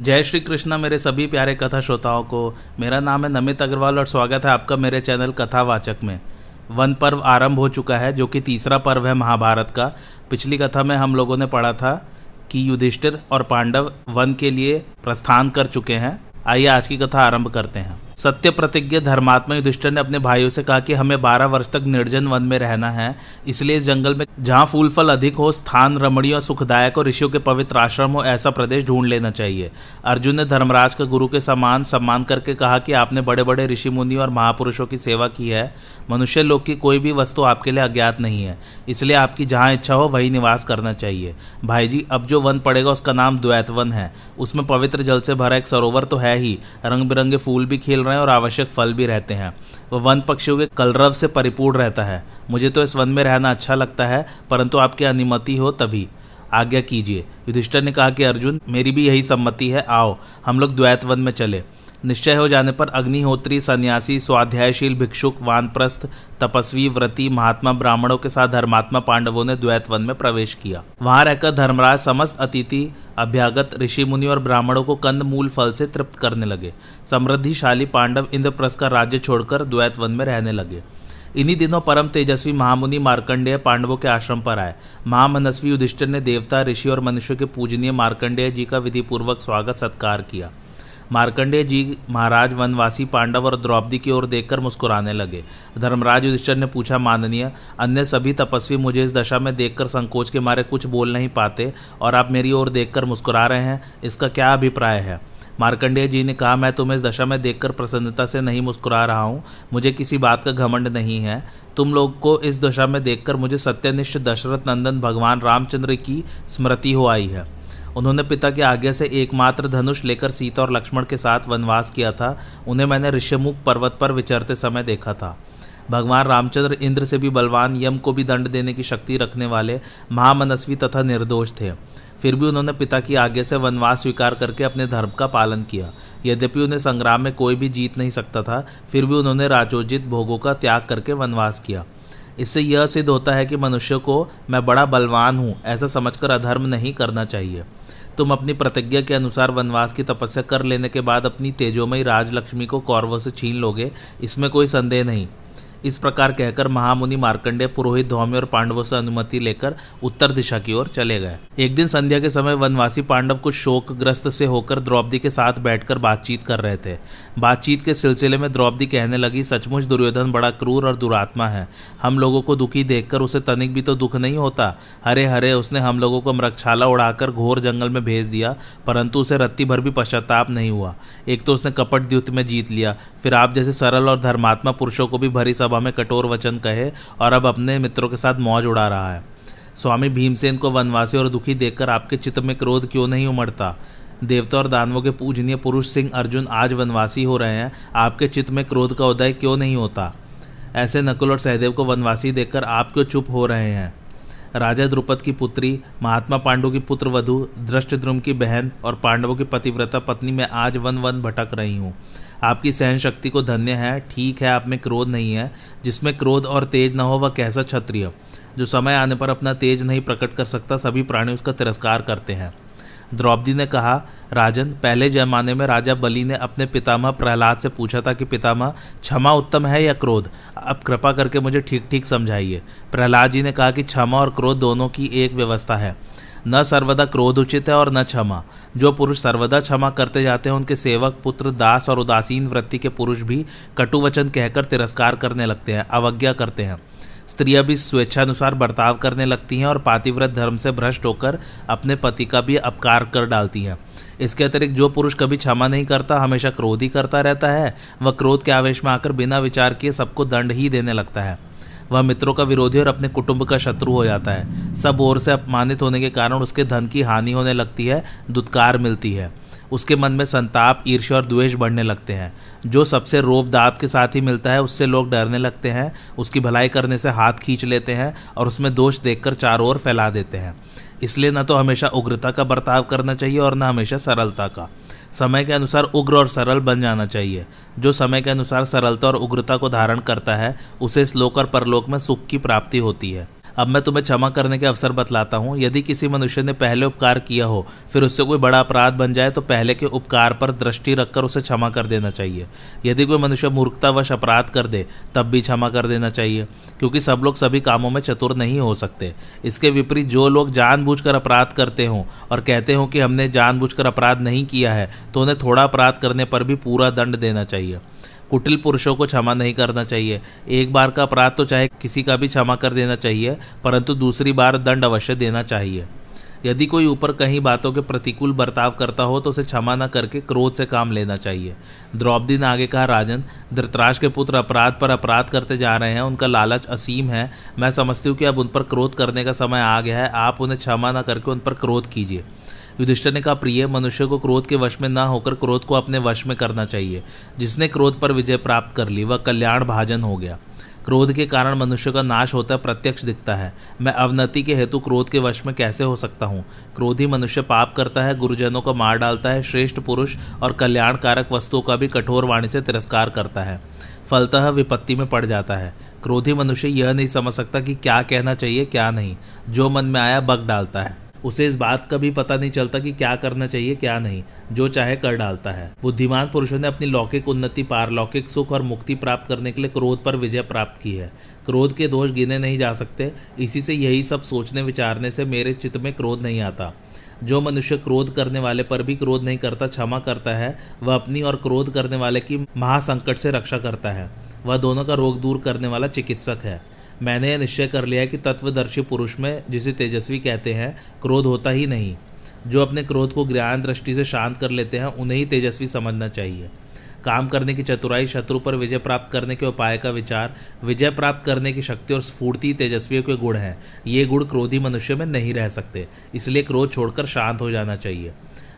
जय श्री कृष्णा, मेरे सभी प्यारे कथा श्रोताओं को। मेरा नाम है नमित अग्रवाल और स्वागत है आपका मेरे चैनल कथावाचक में। वन पर्व आरंभ हो चुका है, जो कि तीसरा पर्व है महाभारत का। पिछली कथा में हम लोगों ने पढ़ा था कि युधिष्ठिर और पांडव वन के लिए प्रस्थान कर चुके हैं। आइए आज की कथा आरंभ करते हैं। सत्य प्रतिज्ञ धर्मात्मा युधिष्ठर ने अपने भाइयों से कहा कि हमें बारह वर्ष तक निर्जन वन में रहना है। इसलिए इस जंगल में जहाँ फूल फल अधिक हो, स्थान, रमणीय और सुखदायक और ऋषियों के पवित्र आश्रम हो, ऐसा प्रदेश ढूंढ लेना चाहिए। अर्जुन ने धर्मराज का गुरु के समान सम्मान करके कहा कि आपने बड़े बड़े ऋषि मुनि और महापुरुषों की सेवा की है। मनुष्य लोग की कोई भी वस्तु आपके लिए अज्ञात नहीं है। इसलिए आपकी जहाँ इच्छा हो, वही निवास करना चाहिए। भाई जी, अब जो वन पड़ेगा, उसका नाम द्वैत वन है। उसमें पवित्र जल से भरा एक सरोवर तो है ही। रंग बिरंगे फूल भी खिल हैं और आवश्यक फल भी रहते हैं। वह वन पक्षियों के कलरव से परिपूर्ण रहता है। मुझे तो इस वन में रहना अच्छा लगता है, परंतु आपकी अनुमति हो तभी। आज्ञा कीजिए। युधिष्ठर ने कहा कि अर्जुन, मेरी भी यही सम्मति है, आओ, हम लोग द्वैत वन में चले। निश्चय हो जाने पर अग्निहोत्री, सन्यासी, स्वाध्यायशील, भिक्षुक, वानप्रस्थ, तपस्वी, व्रती, महात्मा ब्राह्मणों के साथ धर्मात्मा पांडवों ने द्वैत वन में प्रवेश किया। वहाँ रहकर धर्मराज समस्त अतिथि, अभ्यागत, ऋषि मुनि और ब्राह्मणों को कंद मूल फल से तृप्त करने लगे। समृद्धिशाली पांडव इंद्रप्रस्थ का राज्य छोड़कर द्वैत वन में रहने लगे। इन्हीं दिनों परम तेजस्वी महामुनि मार्कंडेय पांडवों के आश्रम पर आए। महामनस्वी युधिष्ठिर ने देवता, ऋषि और मनुष्य के पूजनीय मार्कंडेय जी का विधि पूर्वक स्वागत सत्कार किया। मार्कंडेय जी महाराज वनवासी पांडव और द्रौपदी की ओर देखकर मुस्कुराने लगे। धर्मराज युधिष्ठर ने पूछा, माननीय, अन्य सभी तपस्वी मुझे इस दशा में देखकर संकोच के मारे कुछ बोल नहीं पाते और आप मेरी ओर देखकर मुस्कुरा रहे हैं, इसका क्या अभिप्राय है? मार्कंडेय जी ने कहा, मैं तुम्हें इस दशा में देखकर प्रसन्नता से नहीं मुस्कुरा रहा हूँ। मुझे किसी बात का घमंड नहीं है। तुम लोग को इस दशा में देखकर मुझे सत्यनिष्ठ दशरथ नंदन भगवान रामचंद्र की स्मृति हो आई है। उन्होंने पिता के आगे से एकमात्र धनुष लेकर सीता और लक्ष्मण के साथ वनवास किया था। उन्हें मैंने ऋषिमुख पर्वत पर विचरते समय देखा था। भगवान रामचंद्र इंद्र से भी बलवान, यम को भी दंड देने की शक्ति रखने वाले महामनस्वी तथा निर्दोष थे। फिर भी उन्होंने पिता की आज्ञा से वनवास स्वीकार करके अपने धर्म का पालन किया। यद्यपि उन्हें संग्राम में कोई भी जीत नहीं सकता था, फिर भी उन्होंने राजोजित भोगों का त्याग करके वनवास किया। इससे यह सिद्ध होता है कि मनुष्य को मैं बड़ा बलवान हूँ, ऐसा समझकर अधर्म नहीं करना चाहिए। तुम अपनी प्रतिज्ञा के अनुसार वनवास की तपस्या कर लेने के बाद अपनी तेजोमयी राजलक्ष्मी को कौरवों से छीन लोगे, इसमें कोई संदेह नहीं। इस प्रकार कहकर महामुनि मार्कंडे पुरोहित धौम्य और पांडवों से अनुमति लेकर उत्तर दिशा की ओर चले गए। एक दिन संध्या के समय वनवासी पांडव कुछ शोकग्रस्त से होकर द्रौपदी के साथ बैठकर बातचीत कर रहे थे। बातचीत के सिलसिले में द्रौपदी कहने लगी, सचमुच दुर्योधन बड़ा क्रूर और दुरात्मा है। हम लोगों को दुखी देखकर उसे तनिक भी तो दुख नहीं होता। हरे हरे उसने हम लोगों को मृक्षाला उड़ाकर घोर जंगल में भेज दिया, परंतु उसे रत्ती भर भी पश्चाताप नहीं हुआ। एक तो उसने कपट द्युत में जीत लिया, फिर आप जैसे सरल और धर्मात्मा पुरुषों को भी भरी सभा में कठोर वचन कहे और अब अपने मित्रों के साथ मौज उड़ा रहा है। स्वामी भीमसेन को वनवासी और दुखी देखकर आपके चित्त में क्रोध क्यों नहीं उमड़ता? देवता और दानवों के पूजनीय पुरुष सिंह अर्जुन आज वनवासी हो रहे हैं। आपके चित्त में क्रोध का उदय क्यों नहीं होता? ऐसे नकुल और सहदेव को वनवासी देखकर आप क्यों चुप हो रहे हैं? राजा द्रुपद की पुत्री, महात्मा पांडु की पुत्र वधु दृष्टद्रुम की बहन और पांडवों की पतिव्रता पत्नी में आज वन वन भटक रही हूँ। आपकी सहन शक्ति को धन्य है, ठीक है, आप में क्रोध नहीं है, जिसमें क्रोध और तेज न हो, वह कैसा क्षत्रिय? जो समय आने पर अपना तेज नहीं प्रकट कर सकता, सभी प्राणी उसका तिरस्कार करते हैं। द्रौपदी ने कहा, राजन, पहले जमाने में राजा बलि ने अपने पितामह प्रहलाद से पूछा था कि, पितामह, क्षमा उत्तम है या क्रोध? अब कृपा करके मुझे ठीक ठीक समझाइए। प्रहलाद जी ने कहा कि, क्षमा और क्रोध दोनों की एक व्यवस्था है। न सर्वदा क्रोध उचित है और न क्षमा। जो पुरुष सर्वदा क्षमा करते जाते हैं, उनके सेवक, पुत्र, दास और उदासीन वृत्ति के पुरुष भी कटु वचन कहकर तिरस्कार करने लगते हैं, अवज्ञा करते हैं। स्त्रियाँ भी स्वेच्छानुसार बर्ताव करने लगती हैं और पातिव्रत धर्म से भ्रष्ट होकर अपने पति का भी अपकार कर डालती हैं। इसके अतिरिक्त जो पुरुष कभी क्षमा नहीं करता, हमेशा क्रोध ही करता रहता है। वह क्रोध के आवेश में आकर बिना विचार किए सबको दंड ही देने लगता है। वह मित्रों का विरोधी और अपने कुटुंब का शत्रु हो जाता है। सब ओर से अपमानित होने के कारण उसके धन की हानि होने लगती है, दुत्कार मिलती है। उसके मन में संताप, ईर्ष्या और द्वेष बढ़ने लगते हैं। जो सबसे रोब दाब के साथ ही मिलता है, उससे लोग डरने लगते हैं, उसकी भलाई करने से हाथ खींच लेते हैं और उसमें दोष देखकर चारों ओर फैला देते हैं। इसलिए न तो हमेशा उग्रता का बर्ताव करना चाहिए और न हमेशा सरलता का। समय के अनुसार उग्र और सरल बन जाना चाहिए। जो समय के अनुसार सरलता और उग्रता को धारण करता है, उसे श्लोक और परलोक में सुख की प्राप्ति होती है। अब मैं तुम्हें क्षमा करने के अवसर बतलाता हूँ। यदि किसी मनुष्य ने पहले उपकार किया हो, फिर उससे कोई बड़ा अपराध बन जाए तो पहले के उपकार पर दृष्टि रखकर उसे क्षमा कर देना चाहिए। यदि कोई मनुष्य मूर्खतावश अपराध कर दे, तब भी क्षमा कर देना चाहिए, क्योंकि सब लोग सभी कामों में चतुर नहीं हो सकते। इसके विपरीत जो लोग जानबूझकर अपराध करते हों और कहते हों कि हमने जानबूझकर अपराध नहीं किया है तो उन्हें थोड़ा अपराध करने पर भी पूरा दंड देना चाहिए। कुटिल पुरुषों को क्षमा नहीं करना चाहिए। एक बार का अपराध तो चाहे किसी का भी क्षमा कर देना चाहिए, परंतु दूसरी बार दंड अवश्य देना चाहिए। यदि कोई ऊपर कहीं बातों के प्रतिकूल बर्ताव करता हो तो उसे क्षमा न करके क्रोध से काम लेना चाहिए। द्रौपदी ने आगे कहा, राजन, धृतराज के पुत्र अपराध पर अपराध करते जा रहे हैं, उनका लालच असीम है। मैं समझती हूँ कि अब उन पर क्रोध करने का समय आ गया है। आप उन्हें क्षमा न करके उन पर क्रोध कीजिए। युधिष्ठर ने कहा, प्रिय, मनुष्य को क्रोध के वश में न होकर क्रोध को अपने वश में करना चाहिए। जिसने क्रोध पर विजय प्राप्त कर ली, वह कल्याण भाजन हो गया। क्रोध के कारण मनुष्य का नाश होता प्रत्यक्ष दिखता है। मैं अवनति के हेतु क्रोध के वश में कैसे हो सकता हूँ? क्रोधी मनुष्य पाप करता है, गुरुजनों को मार डालता है, श्रेष्ठ पुरुष और कल्याणकारक वस्तुओं का भी कठोर वाणी से तिरस्कार करता है। फलतः विपत्ति में पड़ जाता है। क्रोधी मनुष्य यह नहीं समझ सकता कि क्या कहना चाहिए, क्या नहीं। जो मन में आया, बग डालता है। उसे इस बात का भी पता नहीं चलता कि क्या करना चाहिए, क्या नहीं। जो चाहे कर डालता है। बुद्धिमान पुरुषों ने अपनी लौकिक उन्नति, पारलौकिक सुख और मुक्ति प्राप्त करने के लिए क्रोध पर विजय प्राप्त की है। क्रोध के दोष गिने नहीं जा सकते। इसी से यही सब सोचने, विचारने से मेरे चित्त में क्रोध नहीं आता। जो मनुष्य क्रोध करने वाले पर भी क्रोध नहीं करता, क्षमा करता है, वह अपनी और क्रोध करने वाले की महासंकट से रक्षा करता है। वह दोनों का रोग दूर करने वाला चिकित्सक है। मैंने यह निश्चय कर लिया कि तत्वदर्शी पुरुष में, जिसे तेजस्वी कहते हैं, क्रोध होता ही नहीं। जो अपने क्रोध को ज्ञान दृष्टि से शांत कर लेते हैं, उन्हें ही तेजस्वी समझना चाहिए। काम करने की चतुराई शत्रु पर विजय प्राप्त करने के उपाय का विचार, विजय प्राप्त करने की शक्ति और स्फूर्ति तेजस्वियों के गुण हैं। ये गुण क्रोधी मनुष्य में नहीं रह सकते, इसलिए क्रोध छोड़कर शांत हो जाना चाहिए।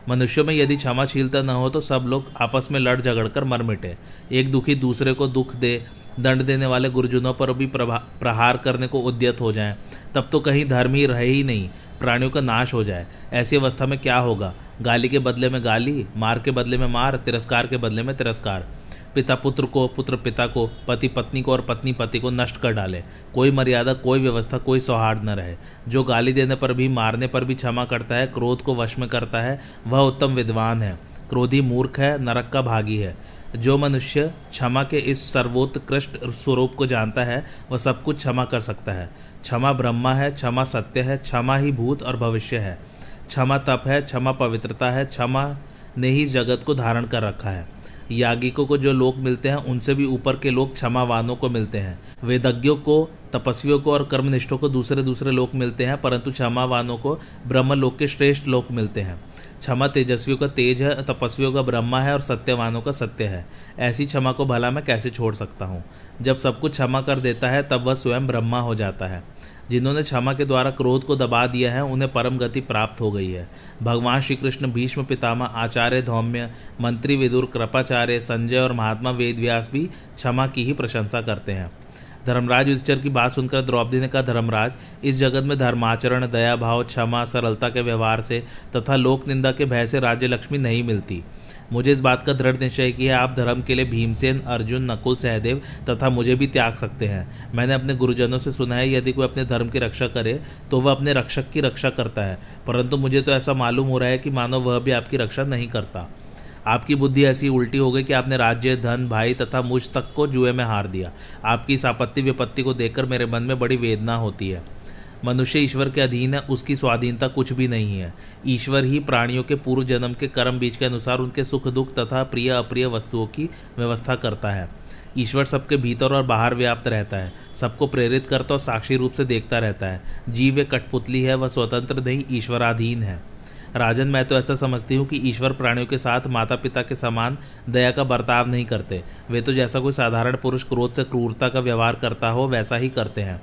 मनुष्यों में यदि क्षमाशीलता न हो तो सब लोग आपस में लड़ झगड़ कर मर मिटे। एक दुखी दूसरे को दुख दे दंड देने वाले गुरुजनों पर भी प्रहार करने को उद्यत हो जाएँ, तब तो कहीं धर्म ही रहे ही नहीं, प्राणियों का नाश हो जाए। ऐसी अवस्था में क्या होगा? गाली के बदले में गाली, मार के बदले में मार, तिरस्कार के बदले में तिरस्कार। पिता पुत्र को, पुत्र पिता को, पति पत्नी को और पत्नी पति को नष्ट कर डाले। कोई मर्यादा, कोई व्यवस्था, कोई सौहार्द न रहे। जो गाली देने पर भी, मारने पर भी क्षमा करता है, क्रोध को वश में करता है, वह उत्तम विद्वान है। क्रोधी मूर्ख है, नरक का भागी है। जो मनुष्य क्षमा के इस सर्वोत्कृष्ट स्वरूप को जानता है, वह सब कुछ क्षमा कर सकता है। क्षमा ब्रह्मा है, क्षमा सत्य है, क्षमा ही भूत और भविष्य है। क्षमा तप है, क्षमा पवित्रता है, क्षमा ने ही जगत को धारण कर रखा है। यागिकों को जो लोग मिलते हैं, उनसे भी ऊपर के लोग क्षमावानों को मिलते हैं। वेदज्ञों को, तपस्वियों को और कर्मनिष्ठों को दूसरे दूसरे लोग मिलते हैं, परंतु क्षमावानों को ब्रह्म लोक के श्रेष्ठ लोग मिलते हैं। क्षमा तेजस्वियों का तेज है, तपस्वियों का ब्रह्मा है और सत्यवानों का सत्य है। ऐसी क्षमा को भला मैं कैसे छोड़ सकता हूँ? जब सब कुछ क्षमा कर देता है, तब वह स्वयं ब्रह्मा हो जाता है। जिन्होंने क्षमा के द्वारा क्रोध को दबा दिया है, उन्हें परम गति प्राप्त हो गई है। भगवान श्री कृष्ण भीष्म पितामह, आचार्य, धौम्य, मंत्री, विदुर, कृपाचार्य, संजय और महात्मा वेदव्यास भी क्षमा की ही प्रशंसा करते हैं। धर्मराज युधिष्ठर की बात सुनकर द्रौपदी ने कहा, धर्मराज, इस जगत में धर्माचरण, दया भाव, क्षमा, सरलता के व्यवहार से तथा लोक निंदा के भय से राज्य लक्ष्मी नहीं मिलती। मुझे इस बात का दृढ़ निश्चय कि आप धर्म के लिए भीमसेन, अर्जुन, नकुल, सहदेव तथा मुझे भी त्याग सकते हैं। मैंने अपने गुरुजनों से सुना है, यदि कोई अपने धर्म की रक्षा करे तो वह अपने रक्षक की रक्षा करता है। परंतु मुझे तो ऐसा मालूम हो रहा है कि मानो वह भी आपकी रक्षा नहीं करता। आपकी बुद्धि ऐसी उल्टी हो गई कि आपने राज्य, धन, भाई तथा मुझ तक को जुए में हार दिया। आपकी इस आपत्ति विपत्ति को देखकर मेरे मन में बड़ी वेदना होती है। मनुष्य ईश्वर के अधीन है, उसकी स्वाधीनता कुछ भी नहीं है। ईश्वर ही प्राणियों के पूर्व जन्म के कर्म बीज के अनुसार उनके सुख, दुख तथा प्रिय, अप्रिय वस्तुओं की व्यवस्था करता है। ईश्वर सबके भीतर और बाहर व्याप्त रहता है। सबको प्रेरित करता और साक्षी रूप से देखता रहता है। जीव कठपुतली है, वह स्वतंत्र नहीं, ईश्वराधीन है। राजन, मैं तो ऐसा समझती हूँ कि ईश्वर प्राणियों के साथ माता पिता के समान दया का बर्ताव नहीं करते। वे तो जैसा कोई साधारण पुरुष क्रोध से क्रूरता का व्यवहार करता हो, वैसा ही करते हैं।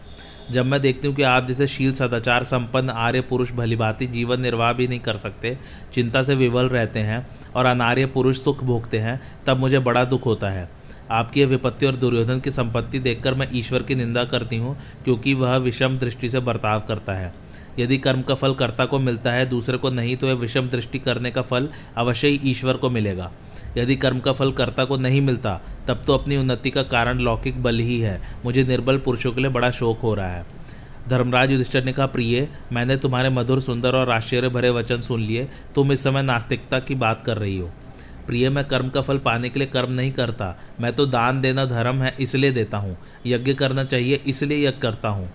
जब मैं देखती हूँ कि आप जैसे शील, सदाचार, संपन्न, आर्य पुरुष, भलीभांति जीवन निर्वाह भी नहीं कर सकते, चिंता से विवल रहते हैं और अनार्य पुरुष सुख भोगते हैं, तब मुझे बड़ा दुख होता है। आपकी विपत्ति और दुर्योधन की संपत्ति देखकर मैं ईश्वर की निंदा करती हूँ, क्योंकि वह विषम दृष्टि से बर्ताव करता है। यदि कर्म का फल कर्ता को मिलता है, दूसरे को नहीं तो यह विषम दृष्टि करने का फल अवश्य ही ईश्वर को मिलेगा। यदि कर्म का फल कर्ता को नहीं मिलता, तब तो अपनी उन्नति का कारण लौकिक बल ही है। मुझे निर्बल पुरुषों के लिए बड़ा शोक हो रहा है। धर्मराज युधिष्ठर ने कहा, प्रिय, मैंने तुम्हारे मधुर, सुंदर और आश्चर्य भरे वचन सुन लिए। तुम इस समय नास्तिकता की बात कर रही हो। प्रिय, मैं कर्म का फल पाने के लिए कर्म नहीं करता। मैं तो दान देना धर्म है, इसलिए देता हूँ। यज्ञ करना चाहिए, इसलिए यज्ञ करता हूँ।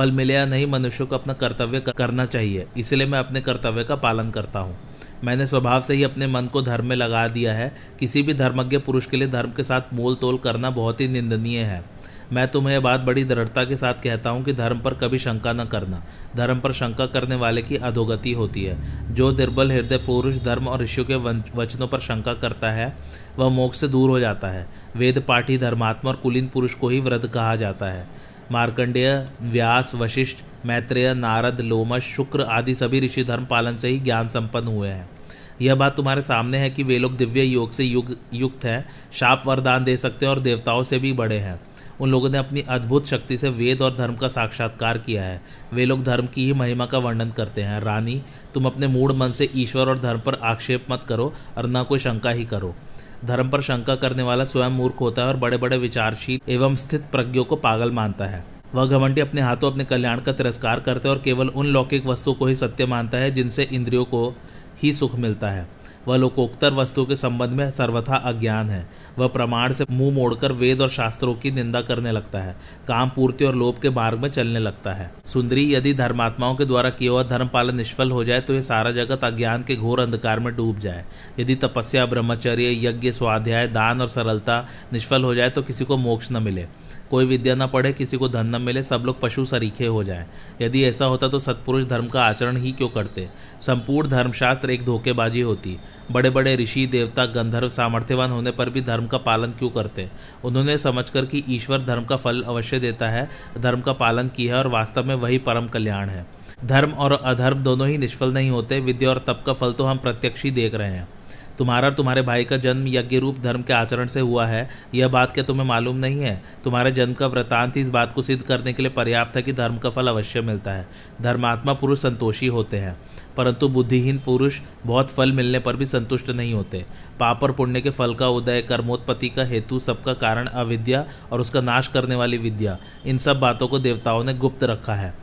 फल मिले या नहीं, मनुष्य को अपना कर्तव्य करना चाहिए। इसलिए मैं अपने कर्तव्य का पालन करता हूँ। मैंने स्वभाव से ही अपने मन को धर्म में लगा दिया है। किसी भी धर्मज्ञ पुरुष के लिए धर्म के साथ मोल तोल करना बहुत ही निंदनीय है। मैं तुम्हें यह बात बड़ी दृढ़ता के साथ कहता हूँ कि धर्म पर कभी शंका न करना। धर्म पर शंका करने वाले की अधोगति होती है। जो दुर्बल हृदय पुरुष धर्म और ऋषियों के वचनों पर शंका करता है, वह मोक्ष से दूर हो जाता है। वेद पाठी धर्मात्मा और कुलीन पुरुष को ही व्रत कहा जाता है। मार्कंडेय, व्यास, वशिष्ठ, मैत्रेय, नारद, लोमश, शुक्र आदि सभी ऋषि धर्म पालन से ही ज्ञान संपन्न हुए हैं। यह बात तुम्हारे सामने है कि वे लोग दिव्य योग से युग, युक्त हैं, शाप वरदान दे सकते हैं और देवताओं से भी बड़े हैं। उन लोगों ने अपनी अद्भुत शक्ति से वेद और धर्म का साक्षात्कार किया है। वे लोग धर्म की ही महिमा का वर्णन करते हैं। रानी, तुम अपने मूड मन से ईश्वर और धर्म पर आक्षेप मत करो और न कोई शंका ही करो। धर्म पर शंका करने वाला स्वयं मूर्ख होता है और बड़े बड़े विचारशील एवं स्थित प्रज्ञों को पागल मानता है। वह घमंडी अपने हाथों अपने कल्याण का तिरस्कार करते और केवल उन लौकिक वस्तुओं को ही सत्य मानता है जिनसे इंद्रियों को ही सुख मिलता है। वह लोकोक्तर वस्तुओं के संबंध में सर्वथा अज्ञान है। वह प्रमाण से मुँह मोड़कर वेद और शास्त्रों की निंदा करने लगता है, काम पूर्ति और लोभ के मार्ग में चलने लगता है। सुंदरी, यदि धर्मात्माओं के द्वारा किया हुआ धर्म पालन निष्फल हो जाए तो यह सारा जगत अज्ञान के घोर अंधकार में डूब जाए। यदि तपस्या, ब्रह्मचर्य, यज्ञ, स्वाध्याय, दान और सरलता निष्फल हो जाए तो किसी को मोक्ष न मिले। कोई विद्या न पढ़े, किसी को धन न मिले, सब लोग पशु सरीखे हो जाए। यदि ऐसा होता तो सत्पुरुष धर्म का आचरण ही क्यों करते? संपूर्ण धर्मशास्त्र एक धोखेबाजी होती। बड़े बड़े ऋषि, देवता, गंधर्व सामर्थ्यवान होने पर भी धर्म का पालन क्यों करते? उन्होंने समझकर कि ईश्वर धर्म का फल अवश्य देता है, धर्म का पालन किया और वास्तव में वही परम कल्याण है। धर्म और अधर्म दोनों ही निष्फल नहीं होते। विद्या और तप का फल तो हम प्रत्यक्ष ही देख रहे हैं। तुम्हारा और तुम्हारे भाई का जन्म यज्ञ रूप धर्म के आचरण से हुआ है। यह बात क्या तुम्हें मालूम नहीं है? तुम्हारे जन्म का वृतांत इस बात को सिद्ध करने के लिए पर्याप्त है कि धर्म का फल अवश्य मिलता है। धर्मात्मा पुरुष संतोषी होते हैं, परंतु बुद्धिहीन पुरुष बहुत फल मिलने पर भी संतुष्ट नहीं होते। पाप और पुण्य के फल का उदय, कर्मोत्पत्ति का हेतु सबका कारण अविद्या और उसका नाश करने वाली विद्या। इन सब बातों को देवताओं ने गुप्त रखा है।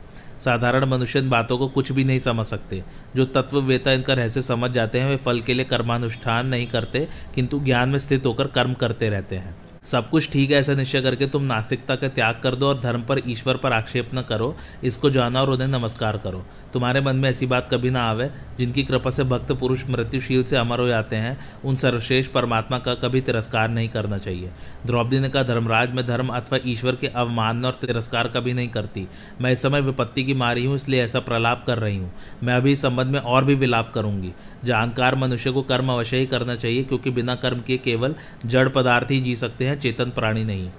साधारण मनुष्य इन बातों को कुछ भी नहीं समझ सकते। जो तत्व वेता इनका रहस्य समझ जाते हैं, वे फल के लिए कर्मानुष्ठान नहीं करते, किंतु ज्ञान में स्थित होकर कर्म करते रहते हैं। सब कुछ ठीक है, ऐसा निश्चय करके तुम नास्तिकता का त्याग कर दो और धर्म पर ईश्वर पर आक्षेप न करो। इसको जाना और उन्हें नमस्कार करो। तुम्हारे मन में ऐसी बात कभी ना आवे, जिनकी कृपा से भक्त पुरुष मृत्युशील से अमर हो जाते हैं, उन सर्वश्रेष्ठ परमात्मा का कभी तिरस्कार नहीं करना चाहिए। द्रौपदी ने कहा, धर्मराज, में धर्म अथवा ईश्वर के अवमान और तिरस्कार कभी नहीं करती। मैं इस समय विपत्ति की मारी हूँ, इसलिए ऐसा प्रलाप कर रही हूँ। मैं अभी इस संबंध में और भी विलाप करूँगी। जानकार मनुष्य को कर्म अवश्य ही करना चाहिए, क्योंकि बिना कर्म के केवल जड़ पदार्थ ही जी सकते हैं, चेतन प्राणी नहीं।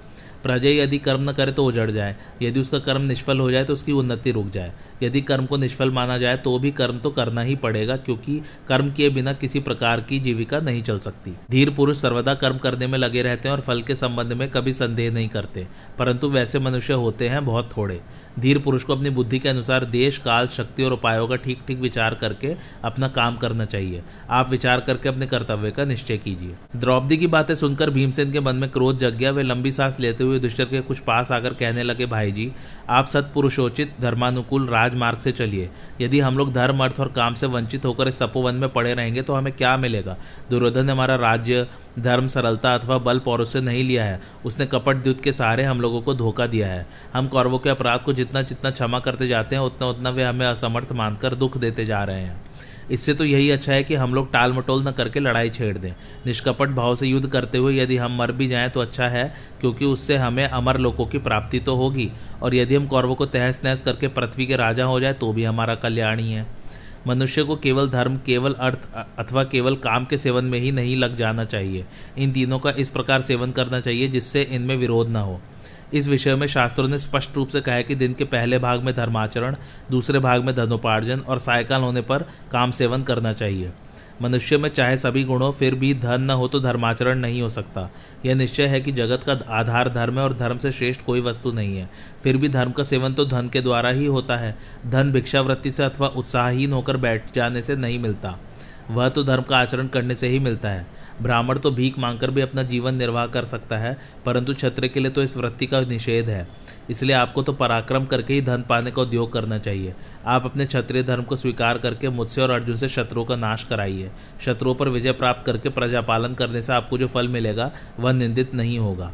प्रजय यदि कर्म न करे तो उजड़ जाए। यदि उसका कर्म निष्फल हो जाए तो उसकी उन्नति रुक जाए। यदि कर्म को निष्फल माना जाए तो भी कर्म तो करना ही पड़ेगा, क्योंकि कर्म किए बिना किसी प्रकार की जीविका नहीं चल सकती। धीर पुरुष सर्वदा कर्म करने में लगे रहते हैं और फल के संबंध में कभी संदेह नहीं करते, परंतु वैसे मनुष्य होते हैं बहुत थोड़े। धीर पुरुष को अपनी बुद्धि के अनुसार देश, काल, शक्ति और उपायों का ठीक ठीक विचार करके अपना काम करना चाहिए। आप विचार करके अपने कर्तव्य का निश्चय कीजिए। द्रौपदी की बातें सुनकर भीमसेन के मन में क्रोध जग गया। वे लंबी सांस लेते हुए दुष्टर के कुछ पास आकर कहने लगे भाई जी आप सत्पुरुषोचित, धर्मानुकूल राजमार्ग से चलिए। यदि हम लोग धर्म, अर्थ और काम से वंचित होकर इस तपोवन में पड़े रहेंगे तो हमें क्या मिलेगा? दुर्योधन ने हमारा राज्य, धर्म, सरलता अथवा बल पौरों से नहीं लिया है। उसने कपट द्युत के सहारे हम लोगों को धोखा दिया है। हम कौरवों के अपराध को जितना जितना क्षमा करते जाते हैं उतना उतना वे हमें असमर्थ मानकर दुख देते जा रहे हैं। इससे तो यही अच्छा है कि हम लोग टाल मटोल न करके लड़ाई छेड़ दें। निष्कपट भाव से युद्ध करते हुए यदि हम मर भी जाएँ तो अच्छा है, क्योंकि उससे हमें अमर लोगों की प्राप्ति तो होगी। और यदि हम कौरवों को तहस नहस करके पृथ्वी के राजा हो जाए तो भी हमारा कल्याण ही है। मनुष्य को केवल धर्म, केवल अर्थ अथवा केवल काम के सेवन में ही नहीं लग जाना चाहिए। इन तीनों का इस प्रकार सेवन करना चाहिए जिससे इनमें विरोध न हो। इस विषय में शास्त्रों ने स्पष्ट रूप से कहा है कि दिन के पहले भाग में धर्माचरण, दूसरे भाग में धनोपार्जन और सायकाल होने पर काम सेवन करना चाहिए। मनुष्य में चाहे सभी गुणों, फिर भी धन न हो तो धर्माचरण नहीं हो सकता। यह निश्चय है कि जगत का आधार धर्म है और धर्म से श्रेष्ठ कोई वस्तु नहीं है। फिर भी धर्म का सेवन तो धन के द्वारा ही होता है। धन भिक्षावृत्ति से अथवा उत्साहहीन होकर बैठ जाने से नहीं मिलता। वह तो धर्म का आचरण करने से ही मिलता है। ब्राह्मण तो भीख मांगकर भी अपना जीवन निर्वाह कर सकता है, परंतु क्षत्रिय के लिए तो इस वृत्ति का निषेध है। इसलिए आपको तो पराक्रम करके ही धन पाने का उद्योग करना चाहिए। आप अपने क्षत्रिय धर्म को स्वीकार करके मुझसे और अर्जुन से शत्रुओं का नाश कराइए। शत्रुओं पर विजय प्राप्त करके प्रजा पालन करने से आपको जो फल मिलेगा, वह निंदित नहीं होगा।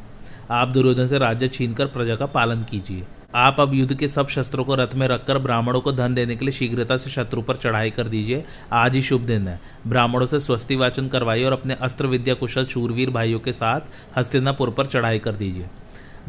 आप दुर्योधन से राज्य छीनकर प्रजा का पालन कीजिए। आप अब युद्ध के सब शस्त्रों को रथ में रखकर ब्राह्मणों को धन देने के लिए शीघ्रता से शत्रु पर चढ़ाई कर दीजिए। आज ही शुभ दिन है। ब्राह्मणों से स्वस्ति वाचन करवाइए और अपने अस्त्र विद्या कुशल शूरवीर भाइयों के साथ हस्तिनापुर पर चढ़ाई कर दीजिए।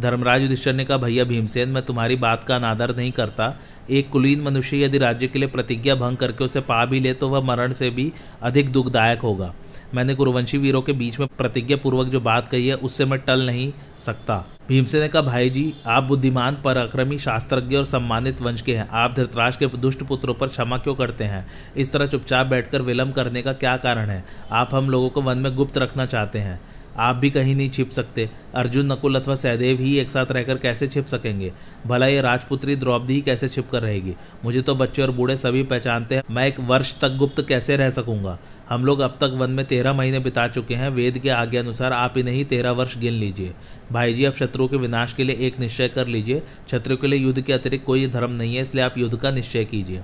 धर्मराज युधिष्ठर ने कहा, भैया भीमसेन, मैं तुम्हारी बात का अनादर नहीं करता। एक कुलीन मनुष्य यदि राज्य के लिए प्रतिज्ञा भंग करके उसे पा भी ले तो वह मरण से भी अधिक दुखदायक होगा। मैंने कुरुवंशी वीरों के बीच में प्रतिज्ञा पूर्वक जो बात कही है, उससे मैं टल नहीं सकता। भीमसेन ने कहा, भाई जी, आप बुद्धिमान, पराक्रमी, शास्त्रज्ञ और सम्मानित वंश के हैं। आप धृतराज के दुष्ट पुत्रों पर क्षमा क्यों करते हैं? इस तरह चुपचाप बैठकर विलंब करने का क्या कारण है? आप हम लोगों को वन में गुप्त रखना चाहते हैं। आप भी कहीं नहीं छिप सकते। अर्जुन, नकुल अथवा सहदेव ही एक साथ रहकर कैसे छिप सकेंगे? भला ये राजपुत्री द्रौपदी कैसे छिप कर रहेगी? मुझे तो बच्चे और बूढ़े सभी पहचानते हैं। मैं एक वर्ष तक गुप्त कैसे रह सकूँगा? हम लोग अब तक वन में तेरह महीने बिता चुके हैं। वेद के आज्ञा अनुसार आप इन्हें ही तेरह वर्ष गिन लीजिए। भाई जी अब शत्रुओं के विनाश के लिए एक निश्चय कर लीजिए। शत्रुओं के लिए युद्ध के अतिरिक्त कोई धर्म नहीं है, इसलिए आप युद्ध का निश्चय कीजिए।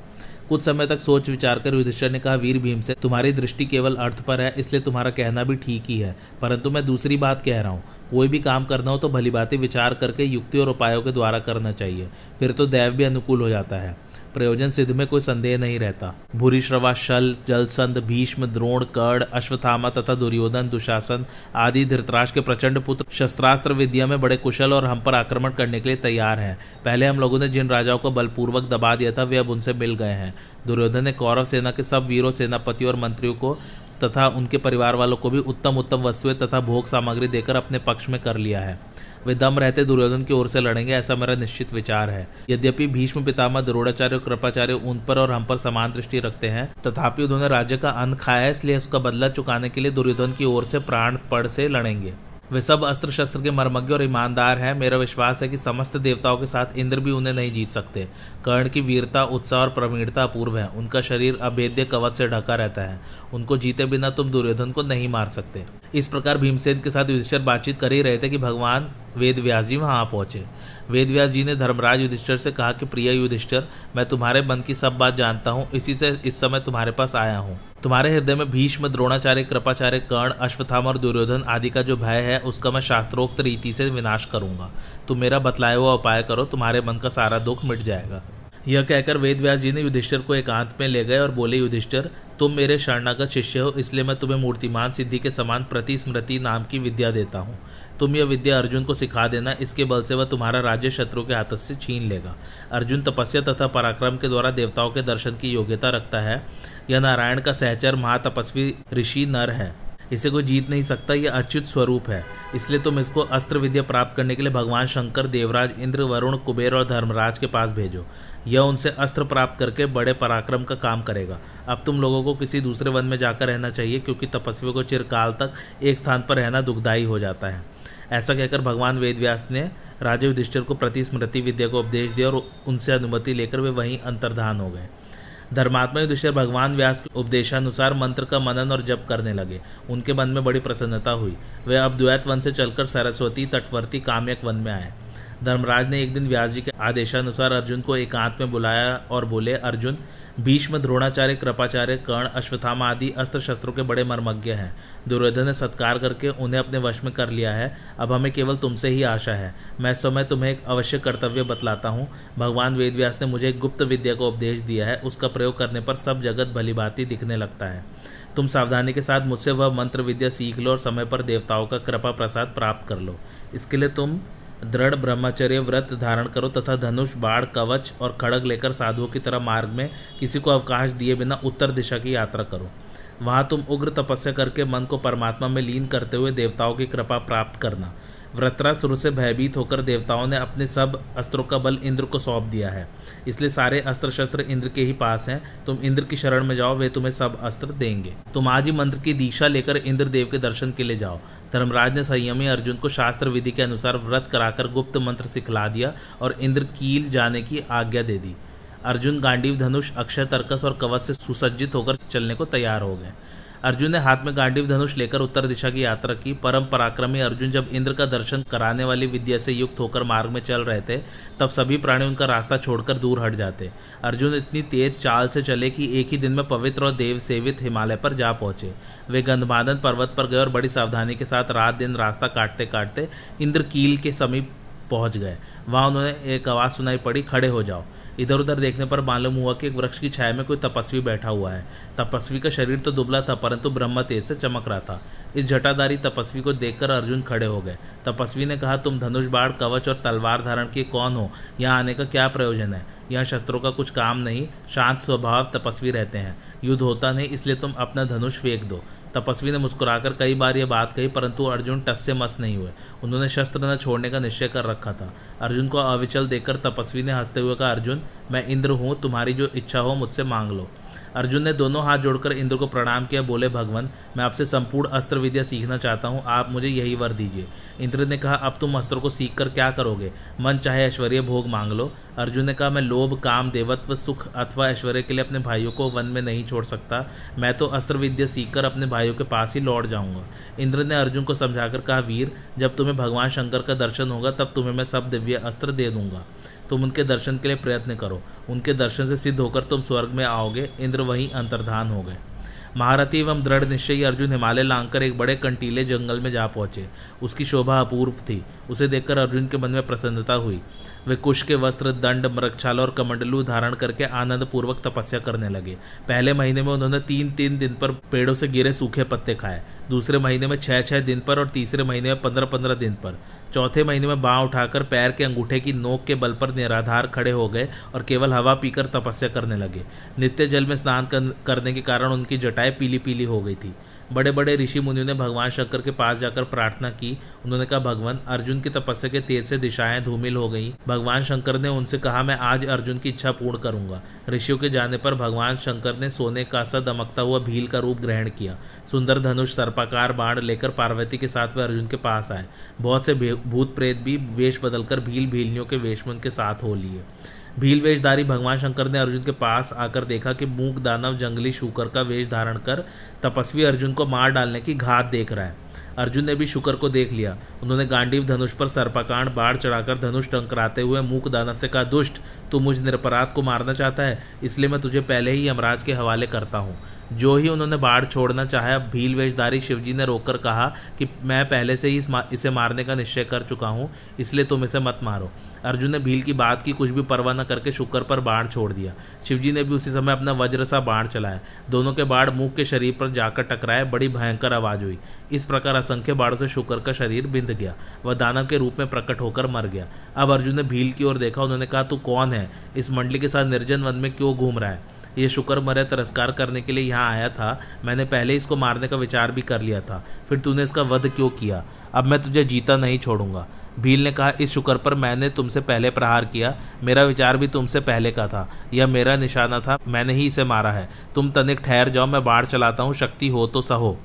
कुछ समय तक सोच विचार कर युधिष्ठर ने कहा, वीर भीम से तुम्हारी दृष्टि केवल अर्थ पर है, इसलिए तुम्हारा कहना भी ठीक ही है। परंतु मैं दूसरी बात कह रहा हूँ, कोई भी काम करना हो तो भली बातें विचार करके, युक्ति और उपायों के द्वारा करना चाहिए। फिर तो दैव भी अनुकूल हो जाता है। प्रयोजन सिद्ध में कोई संदेह नहीं रहता। भूरी श्रवा शल जलसंद भीष्म, द्रोण, कर्ण अश्वथामा तथा दुर्योधन, दुशासन आदि धृतराज के प्रचंड पुत्र शस्त्रास्त्र विद्या में बड़े कुशल और हम पर आक्रमण करने के लिए तैयार हैं। पहले हम लोगों ने जिन राजाओं को बलपूर्वक दबा दिया था, वे अब उनसे मिल गए हैं। दुर्योधन ने कौरव सेना के सब वीरों, सेनापति और मंत्रियों को तथा उनके परिवार वालों को भी उत्तम उत्तम वस्तुएँ तथा भोग सामग्री देकर अपने पक्ष में कर लिया है। वे दम रहते दुर्योधन की ओर से लड़ेंगे, ऐसा मेरा निश्चित विचार है। यद्यपि भीष्म पितामह द्रोणाचार्य और कृपाचार्य उन पर और हम पर समान दृष्टि रखते हैं, तथापि उन्होंने राज्य का अन्न खाया है इसलिए उसका बदला चुकाने के लिए दुर्योधन की ओर से प्राण पड़ से लड़ेंगे। वे सब अस्त्र शस्त्र के मर्मज्ञ और ईमानदार हैं। मेरा विश्वास है कि समस्त देवताओं के साथ इंद्र भी उन्हें नहीं जीत सकते। कर्ण की वीरता, उत्साह और प्रवीणता अपूर्व है। उनका शरीर अभेद्य कवच से ढका रहता है। उनको जीते बिना तुम दुर्योधन को नहीं मार सकते। इस प्रकार भीमसेन के साथ युधिष्ठर बातचीत कर ही रहे थे कि भगवान वेद व्यास जी वहाँ पहुँचे। वेद व्यास जी ने धर्मराज युधिष्ठर से कहा कि, प्रिय युधिष्ठर, मैं तुम्हारे मन की सब बात जानता हूँ, इसी से इस समय तुम्हारे पास आया हूँ। तुम्हारे हृदय में भीष्म, द्रोणाचार्य, कृपाचार्य, कर्ण अश्वथाम और दुर्योधन आदि का जो भय है, उसका मैं शास्त्रोक्त रीति से विनाश करूँगा। तुम मेरा बतलाया हुआ उपाय करो, तुम्हारे मन का सारा दुख मिट जाएगा। यह कहकर वेद व्यास जी ने युधिष्ठर को एकांत में ले गए और बोले, युधिष्ठर, तुम मेरे शरणागत शिष्य हो, इसलिए मैं तुम्हें मूर्तिमान सिद्धि के समान प्रति स्मृति नाम की विद्या देता हूँ। तुम यह विद्या अर्जुन को सिखा देना, इसके बल से वह तुम्हारा राज्य शत्रु के हाथ से छीन लेगा। अर्जुन तपस्या तथा पराक्रम के द्वारा देवताओं के दर्शन की योग्यता रखता है। यह नारायण का सहचर महातपस्वी ऋषि नर है। इसे कोई जीत नहीं सकता, यह अच्युत स्वरूप है। इसलिए तुम इसको अस्त्र विद्या प्राप्त करने के लिए भगवान शंकर, देवराज, इंद्र, वरुण, कुबेर और धर्मराज के पास भेजो। यह उनसे अस्त्र प्राप्त करके बड़े पराक्रम का काम करेगा। अब तुम लोगों को किसी दूसरे वन में जाकर रहना चाहिए, क्योंकि तपस्वियों को चिरकाल तक एक स्थान पर रहना दुखदायी हो जाता है। ऐसा कहकर भगवान वेदव्यास ने राजा युधिष्ठिर को प्रति स्मृति विद्या को उपदेश दिया और उनसे अनुमति लेकर वे वहीं अंतर्धान हो गए। धर्मात्मा युधिष्ठिर भगवान व्यास के उपदेशानुसार मंत्र का मनन और जप करने लगे। उनके मन में बड़ी प्रसन्नता हुई। वे अब द्वैत वन से चलकर सरस्वती तटवर्ती काम्यक वन में आए। धर्मराज ने एक दिन व्यास जी के आदेशानुसार अर्जुन को एकांत में बुलाया और बोले, अर्जुन भीष्म, द्रोणाचार्य, कृपाचार्य, कर्ण अश्वथामा आदि अस्त्र शस्त्रों के बड़े मर्मज्ञ हैं। दुर्योधन ने सत्कार करके उन्हें अपने वश में कर लिया है। अब हमें केवल तुमसे ही आशा है। मैं समय तुम्हें एक अवश्य कर्तव्य बतलाता हूँ। भगवान वेदव्यास ने मुझे एक गुप्त विद्या को उपदेश दिया है। उसका प्रयोग करने पर सब जगत भली भांति दिखने लगता है। तुम सावधानी के साथ मुझसे वह मंत्र विद्या सीख लो और समय पर देवताओं का कृपा प्रसाद प्राप्त कर लो। इसके लिए तुम दृढ़ ब्रह्मचर्य व्रत धारण करो तथा धनुष बाढ़ कवच और खड़ग लेकर साधुओं की तरह मार्ग में किसी को अवकाश दिए बिना उत्तर दिशा की यात्रा करो। वहाँ तुम उग्र तपस्या करके मन को परमात्मा में लीन करते हुए देवताओं की कृपा प्राप्त करना। वृत्रासुर से भयभीत होकर देवताओं ने अपने सब अस्त्रों का बल इंद्र को सौंप दिया है। इसलिए सारे अस्त्र शस्त्र इंद्र के ही पास हैं। तुम इंद्र की शरण में जाओ, वे तुम्हें सब अस्त्र देंगे। तुम आज ही मंत्र की दीक्षा लेकर इंद्र देव के दर्शन के लिए जाओ। धर्मराज ने संयमी अर्जुन को शास्त्र विधि के अनुसार व्रत कराकर गुप्त मंत्र सिखला दिया और इंद्र कील जाने की आज्ञा दे दी। अर्जुन, गांडीव, धनुष, अक्षय, तर्कस और कवच से सुसज्जित होकर चलने को तैयार हो गए। अर्जुन ने हाथ में गांडीव धनुष लेकर उत्तर दिशा की यात्रा की। परम पराक्रमी अर्जुन जब इंद्र का दर्शन कराने वाली विद्या से युक्त होकर मार्ग में चल रहे थे, तब सभी प्राणी उनका रास्ता छोड़कर दूर हट जाते। अर्जुन इतनी तेज चाल से चले कि एक ही दिन में पवित्र और देव सेवित हिमालय पर जा पहुँचे। वे गंधमादन पर्वत पर गए और बड़ी सावधानी के साथ रात दिन रास्ता काटते काटते इंद्र कील के समीप पहुँच गए। वहाँ उन्होंने एक आवाज़ सुनाई पड़ी, खड़े हो जाओ। इधर उधर देखने पर मालूम हुआ कि एक वृक्ष की छाया में कोई तपस्वी बैठा हुआ है। तपस्वी का शरीर तो दुबला था, परंतु ब्रह्म तेज से चमक रहा था। इस जटाधारी तपस्वी को देखकर अर्जुन खड़े हो गए। तपस्वी ने कहा, तुम धनुष बाढ़ कवच और तलवार धारण किए कौन हो? यहाँ आने का क्या प्रयोजन है? यहाँ शस्त्रों का कुछ काम नहीं, शांत स्वभाव तपस्वी रहते हैं। युद्ध होता नहीं इसलिए तुम अपना धनुष फेंक दो। तपस्वी ने मुस्कुराकर कई बार यह बात कही, परंतु अर्जुन टस से मस नहीं हुए। उन्होंने शस्त्र न छोड़ने का निश्चय कर रखा था। अर्जुन को अविचल देखकर तपस्वी ने हँसते हुए कहा, अर्जुन, मैं इंद्र हूँ, तुम्हारी जो इच्छा हो मुझसे मांग लो। अर्जुन ने दोनों हाथ जोड़कर इंद्र को प्रणाम किया, बोले, भगवान, मैं आपसे संपूर्ण अस्त्र विद्या सीखना चाहता हूँ, आप मुझे यही वर दीजिए। इंद्र ने कहा, अब तुम अस्त्र को सीख कर क्या करोगे? मन चाहे ऐश्वर्य, भोग मांग लो। अर्जुन ने कहा, मैं लोभ, काम, देवत्व, सुख अथवा ऐश्वर्य के लिए अपने भाइयों को वन में नहीं छोड़ सकता। मैं तो अस्त्र विद्या सीखकर अपने भाइयों के पास ही लौट जाऊँगा। इंद्र ने अर्जुन को समझाकर कहा, वीर, जब तुम्हें भगवान शंकर का दर्शन होगा, तब तुम्हें मैं सब दिव्य अस्त्र दे दूँगा। तुम उनके दर्शन के लिए प्रयत्न करो। उनके दर्शन से सिद्ध होकर तुम स्वर्ग में आओगे, इंद्र वहीं अंतर्धान हो गए। महारथी एवं दृढ़ निश्चयी अर्जुन हिमालय लांघकर एक बड़े कंटीले जंगल में जा पहुँचे। उसकी शोभा अपूर्व थी। उसे देखकर अर्जुन के मन में प्रसन्नता हुई। वे कुश के वस्त्र, दंड मृक्षाल और कमंडलू धारण करके आनंद पूर्वक तपस्या करने लगे। पहले महीने में उन्होंने तीन तीन दिन पर पेड़ों से गिरे सूखे पत्ते खाए। दूसरे महीने में छह छह दिन पर और तीसरे महीने में पंद्रह पंद्रह दिन पर। चौथे महीने में बाँ उठाकर पैर के अंगूठे की नोक के बल पर निराधार खड़े हो गए और केवल हवा पीकर तपस्या करने लगे। नित्य जल में स्नान करने के कारण उनकी जटाएँ पीली पीली हो गई थी। बड़े बड़े ऋषि मुनियों ने भगवान शंकर के पास जाकर प्रार्थना की। उन्होंने कहा, भगवान, अर्जुन की तपस्या के तेज से दिशाएँ धूमिल हो गई। भगवान शंकर ने उनसे कहा, मैं आज अर्जुन की इच्छा पूर्ण करूँगा। ऋषियों के जाने पर भगवान शंकर ने सोने का सा दमकता हुआ भील का रूप ग्रहण किया। सुंदर धनुष, सर्पाकार बाण लेकर पार्वती के साथ वे अर्जुन के पास आए। बहुत से भूत प्रेत भी वेश बदलकर भील भीलनियों के वेश में उनके साथ हो लिए। भील वेशधारी भगवान शंकर ने अर्जुन के पास आकर देखा कि मूक दानव जंगली शुकर का वेश धारण कर तपस्वी अर्जुन को मार डालने की घात देख रहा है। अर्जुन ने भी शुकर को देख लिया। उन्होंने गांडीव धनुष पर सर्पाकांड बाढ़ चढ़ाकर धनुष टंकराते हुए मूक दानव से कहा, दुष्ट, तू मुझ निरपराध को मारना चाहता है, इसलिए मैं तुझे पहले ही यमराज के हवाले करता हूँ। जो ही उन्होंने बाढ़ छोड़ना चाहा भील वेशधारी शिवजी ने रोककर कहा कि मैं पहले से ही इस मा, इसे मारने का निश्चय कर चुका हूँ इसलिए तुम इसे मत मारो। अर्जुन ने भील की बात की कुछ भी परवाह न करके शुक्र पर बाढ़ छोड़ दिया। शिवजी ने भी उसी समय अपना वज्र सा बाढ़ चलाया। दोनों के बाढ़ मुख के शरीर पर जाकर टकराए बड़ी भयंकर आवाज़ हुई। इस प्रकार असंख्य बाढ़ से शुक्र का शरीर बिंद गया वह दानव के रूप में प्रकट होकर मर गया। अब अर्जुन ने भील की ओर देखा उन्होंने कहा तू कौन है? इस मंडली के साथ निर्जन वन में क्यों घूम रहा है? ये शुक्र मरे तिरस्कार करने के लिए यहाँ आया था। मैंने पहले इसको मारने का विचार भी कर लिया था। फिर तूने इसका वध क्यों किया? अब मैं तुझे जीता नहीं छोड़ूँगा। भील ने कहा, इस शुक्र पर मैंने तुमसे पहले प्रहार किया। मेरा विचार भी तुमसे पहले का था। यह मेरा निशाना था। मैंने ही इसे मारा है। तुम तनिक ठहर जाओ, मैं बाढ़ चलाता हूँ। शक्ति हो तो सहो।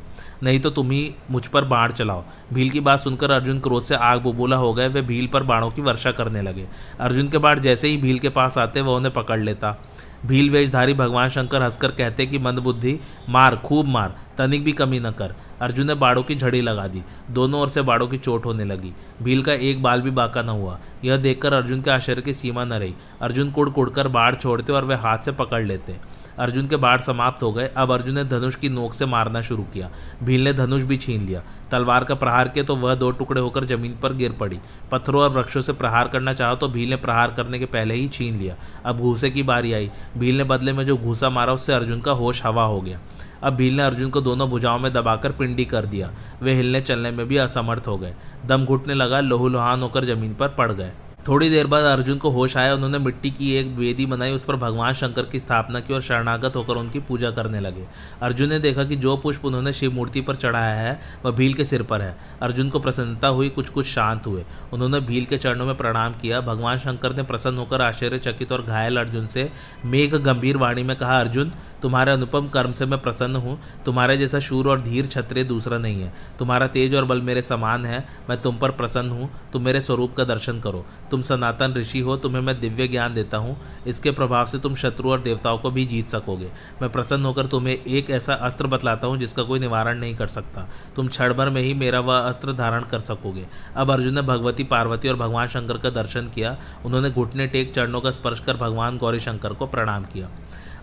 नहीं तो तुम ही मुझ पर बाढ़ चलाओ। भील की बात सुनकर अर्जुन क्रोध से आग बबूला हो गए। वे भील पर बाणों की वर्षा करने लगे। अर्जुन के बाढ़ जैसे ही भील के पास आते, वह उन्हें पकड़ लेता। भील वेशधारी भगवान शंकर हंसकर कहते कि मंदबुद्धि मार, खूब मार, तनिक भी कमी न कर। अर्जुन ने बाड़ों की झड़ी लगा दी। दोनों ओर से बाड़ों की चोट होने लगी। भील का एक बाल भी बाका न हुआ। यह देखकर अर्जुन के आश्चर्य की सीमा न रही। अर्जुन कुड़ कुड़ कर बाढ़ छोड़ते और वे हाथ से पकड़ लेते। अर्जुन के बाढ़ समाप्त हो गए। अब अर्जुन ने धनुष की नोक से मारना शुरू किया। भील ने धनुष भी छीन लिया। तलवार का प्रहार किया तो वह दो टुकड़े होकर ज़मीन पर गिर पड़ी। पत्थरों और वृक्षों से प्रहार करना चाहा तो भील ने प्रहार करने के पहले ही छीन लिया। अब घूसे की बारी आई। भील ने बदले में जो घूसा मारा उससे अर्जुन का होश हवा हो गया। अब भील ने अर्जुन को दोनों भुजाओं में दबाकर पिंडी कर दिया। वे हिलने चलने में भी असमर्थ हो गए। दम घुटने लगा लोहलुहान होकर ज़मीन पर पड़ गए। थोड़ी देर बाद अर्जुन को होश आया, उन्होंने मिट्टी की एक वेदी बनाई, उस पर भगवान शंकर की स्थापना की और शरणागत होकर उनकी पूजा करने लगे। अर्जुन ने देखा कि जो पुष्प उन्होंने शिव मूर्ति पर चढ़ाया है, वह भील के सिर पर है। अर्जुन को प्रसन्नता हुई कुछ कुछ शांत हुए। उन्होंने भील के चरणों में प्रणाम किया। भगवान शंकर ने प्रसन्न होकर आश्चर्यचकित और घायल अर्जुन से मेघ गंभीर वाणी में कहा, अर्जुन, तुम्हारे अनुपम कर्म से मैं प्रसन्न हूँ। तुम्हारे जैसा शूर और धीर क्षत्रिय दूसरा नहीं है। तुम्हारा तेज और बल मेरे समान है। मैं तुम पर प्रसन्न हूँ। तुम मेरे स्वरूप का दर्शन करो। तुम सनातन ऋषि हो, तुम्हें मैं दिव्य ज्ञान देता हूँ। इसके प्रभाव से तुम शत्रु और देवताओं को भी जीत सकोगे। मैं प्रसन्न होकर तुम्हें एक ऐसा अस्त्र बतलाता हूँ, जिसका कोई निवारण नहीं कर सकता। तुम क्षण भर में ही मेरा वह अस्त्र धारण कर सकोगे। अब अर्जुन ने भगवती, पार्वती और भगवान शंकर का दर्शन किया। उन्होंने घुटने टेक चरणों का स्पर्श कर भगवान गौरी शंकर को प्रणाम किया।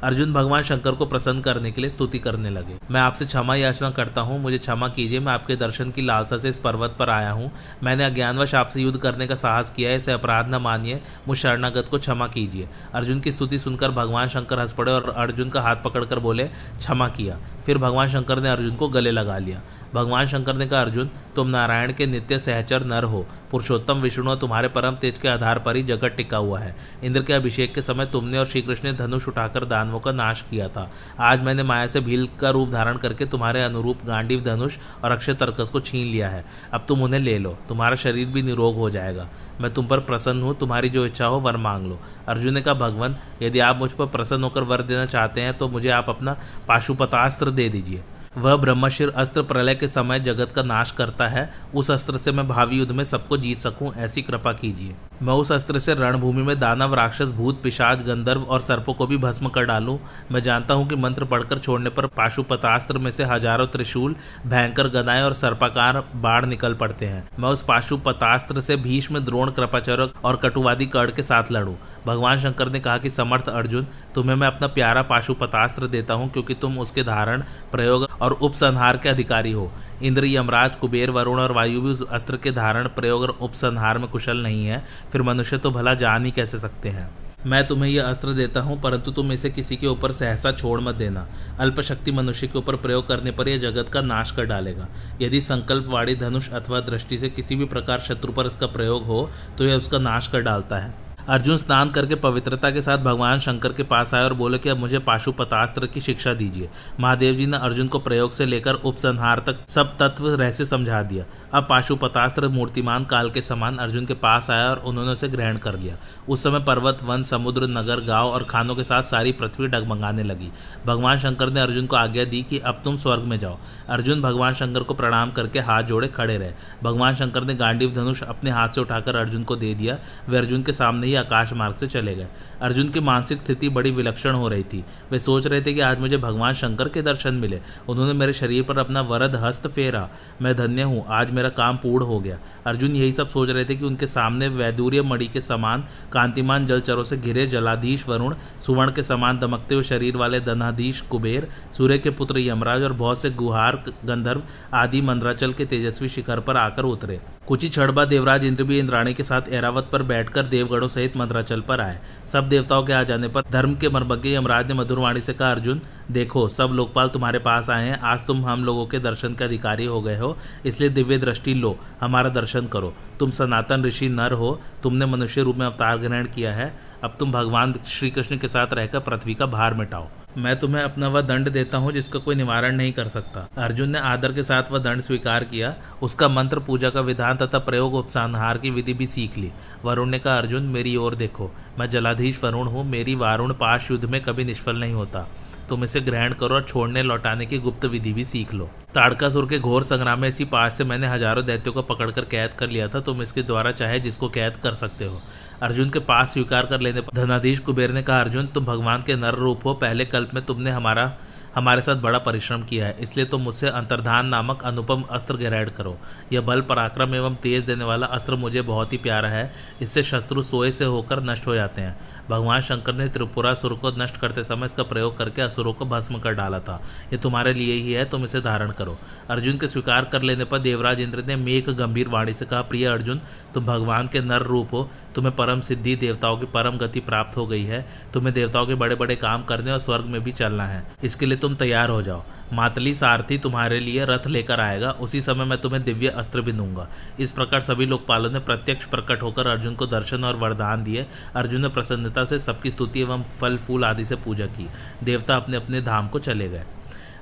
अर्जुन भगवान शंकर को प्रसन्न करने के लिए स्तुति करने लगे। मैं आपसे क्षमा याचना करता हूँ, मुझे क्षमा कीजिए, मैं आपके दर्शन की लालसा से इस पर्वत पर आया हूँ। मैंने अज्ञानवश आपसे युद्ध करने का साहस किया है, इसे अपराध न मानिए, मुझ शरणागत को क्षमा कीजिए। अर्जुन की स्तुति सुनकर भगवान शंकर हंस पड़े और अर्जुन का हाथ पकड़कर बोले, क्षमा किया। फिर भगवान शंकर ने अर्जुन को गले लगा लिया। भगवान शंकर ने कहा, अर्जुन, तुम नारायण के नित्य सहचर नर हो। पुरुषोत्तम, विष्णु और तुम्हारे परम तेज के आधार पर ही जगत टिका हुआ है। इंद्र के अभिषेक के समय तुमने और श्रीकृष्ण ने धनुष उठाकर दानवों का नाश किया था। आज मैंने माया से भील का रूप धारण करके तुम्हारे अनुरूप गांडीव धनुष और अक्षय तर्कस को छीन लिया है। अब तुम उन्हें ले लो। तुम्हारा शरीर भी निरोग हो जाएगा। मैं तुम पर प्रसन्न हूँ, तुम्हारी जो इच्छा हो वर मांग लो। अर्जुन ने कहा, भगवान, यदि आप मुझ पर प्रसन्न होकर वर देना चाहते हैं तो मुझे आप अपना पाशुपतास्त्र दे दीजिए। वह ब्रह्मशिर अस्त्र प्रलय के समय जगत का नाश करता है, उस अस्त्र से मैं भावी युद्ध में सबको जीत सकूँ, ऐसी कृपा कीजिए। मैं उस अस्त्र से रणभूमि में दानव, राक्षस, भूत, पिशाच, गंधर्व और सर्पों को भी भस्म कर डालूं। मैं जानता हूँ कि मंत्र पढ़कर छोड़ने पर पाशुपतास्त्र में से हज़ारों त्रिशूल, भयंकर गदाएँ और सर्पाकार बाढ़ निकल पड़ते हैं। मैं उस पाशुपतास्त्र से भीष्म, द्रोण, कृपाचार्य और कटुवादी कर्ण के साथ लड़ू। भगवान शंकर ने कहा कि समर्थ अर्जुन, तुम्हें मैं अपना प्यारा पाशुपतास्त्र देता हूँ क्योंकि तुम उसके धारण, प्रयोग और उपसंहार के अधिकारी हो। इंद्र यमराज, कुबेर, वरुण और वायु भी अस्त्र के धारण प्रयोग और उपसंहार में कुशल नहीं है। फिर मनुष्य तो भला जान ही कैसे सकते हैं? मैं तुम्हें यह अस्त्र देता हूँ, परंतु तुम इसे किसी के ऊपर सहसा छोड़ मत देना। अल्पशक्ति मनुष्य के ऊपर प्रयोग करने पर यह जगत का नाश कर डालेगा। यदि संकल्प वाड़ी धनुष अथवा दृष्टि से किसी भी प्रकार शत्रु पर इसका प्रयोग हो तो यह उसका नाश कर डालता है। अर्जुन स्नान करके पवित्रता के साथ भगवान शंकर के पास आए और बोले कि अब मुझे पाशुपतास्त्र की शिक्षा दीजिए। महादेव जी ने अर्जुन को प्रयोग से लेकर उपसंहार तक सब तत्व रहस्य समझा दिया। अब पाशुपतास्त्र मूर्तिमान काल के समान अर्जुन के पास आया और उन्होंने उसे ग्रहण कर लिया। उस समय पर्वत, वन, समुद्र, नगर, गाँव और खानों के साथ सारी पृथ्वी डगमगाने लगी। भगवान शंकर ने अर्जुन को आज्ञा दी कि अब तुम स्वर्ग में जाओ। अर्जुन भगवान शंकर को प्रणाम करके हाथ जोड़े खड़े रहे। भगवान शंकर ने गांडीव धनुष अपने हाथ से उठाकर अर्जुन को दे दिया। वे अर्जुन के सामने ही आकाश मार्ग से चले गए। अर्जुन की मानसिक स्थिति बड़ी विलक्षण हो रही थी। वे सोच रहे थे कि आज मुझे भगवान शंकर के दर्शन मिले। उन्होंने मेरे शरीर पर अपना वरद हस्त फेरा। मैं धन्य हूँ। आज मेरा काम पूर्ण हो गया। अर्जुन यही सब सोच रहे थे कि उनके सामने वैदूर्य मणि के समान कांतिमान जलचरों से घिरे जलाधीश वरुण, सुवर्ण के समान दमकते हुए शरीर वाले धनाधीश कुबेर, सूर्य के पुत्र यमराज और बहुत से गुहार, गंधर्व आदि मंद्राचल के तेजस्वी शिखर पर आकर उतरे। कुछ ही क्षण देवराज इंद्र भी इंद्राणी के साथ एरावत पर बैठकर देवगढ़ों सहित मंद्राचल पर आए। सब देवताओं के आ जाने पर धर्म के मर्मज्ञ यमराज ने मधुरवाणी से कहा, अर्जुन, देखो, सब लोकपाल तुम्हारे पास आए हैं। आज तुम हम लोगों के दर्शन के अधिकारी हो गए हो, इसलिए दिव्य दृष्टि लो, हमारा दर्शन करो। तुम सनातन ऋषि नर हो, तुमने मनुष्य रूप में अवतार ग्रहण किया है, अब तुम भगवान श्री कृष्ण के साथ रहकर पृथ्वी का भार मिटाओ। मैं तुम्हें अपना वह दंड देता हूँ, जिसका कोई निवारण नहीं कर सकता। अर्जुन ने आदर के साथ वह दंड स्वीकार किया, उसका मंत्र, पूजा का विधान तथा प्रयोग उपसंहार की विधि भी सीख ली। वरुण ने कहा, अर्जुन, मेरी ओर देखो। मैं जलाधीश वरुण हूँ, मेरी वारुण पाश युद्ध में कभी निष्फल नहीं होता। तुम इसे ग्रहण करो और छोड़ने लौटाने की गुप्त विधि भी सीख लो। ताड़कासुर के घोर संग्राम में इसी पास से मैंने हज़ारों दैत्यों को पकड़कर कैद कर लिया था। तुम इसके द्वारा चाहे जिसको कैद कर सकते हो। अर्जुन के पास स्वीकार कर लेने पर धनाधीश कुबेर ने कहा, अर्जुन, तुम भगवान के नर रूप हो। पहले कल्प में तुमने हमारा, हमारे साथ बड़ा परिश्रम किया है। इसलिए तुम मुझसे अंतर्धान नामक अनुपम अस्त्र ग्रहण करो। यह बल, पराक्रम एवं तेज देने वाला अस्त्र मुझे बहुत ही प्यारा है। इससे शत्रु सोए से होकर नष्ट हो जाते हैं। भगवान शंकर ने त्रिपुरासुर को नष्ट करते समय इसका प्रयोग करके असुरों को भस्म कर डाला था। ये तुम्हारे लिए ही है, तुम इसे धारण करो। अर्जुन के स्वीकार कर लेने पर देवराज इंद्र ने मेघ गंभीर वाणी से कहा, प्रिय अर्जुन, तुम भगवान के नर रूप हो। तुम्हें परम सिद्धि, देवताओं की परम गति प्राप्त हो गई है। तुम्हें देवताओं के बड़े बड़े काम करने और स्वर्ग में भी चलना है। इसके लिए तुम तैयार हो जाओ। मातली सारथी तुम्हारे लिए रथ लेकर आएगा। उसी समय मैं तुम्हें दिव्य अस्त्र भी दूँगा। इस प्रकार सभी लोकपालों ने प्रत्यक्ष प्रकट होकर अर्जुन को दर्शन और वरदान दिए। अर्जुन ने प्रसन्नता से सबकी स्तुति एवं फल, फूल आदि से पूजा की। देवता अपने अपने धाम को चले गए।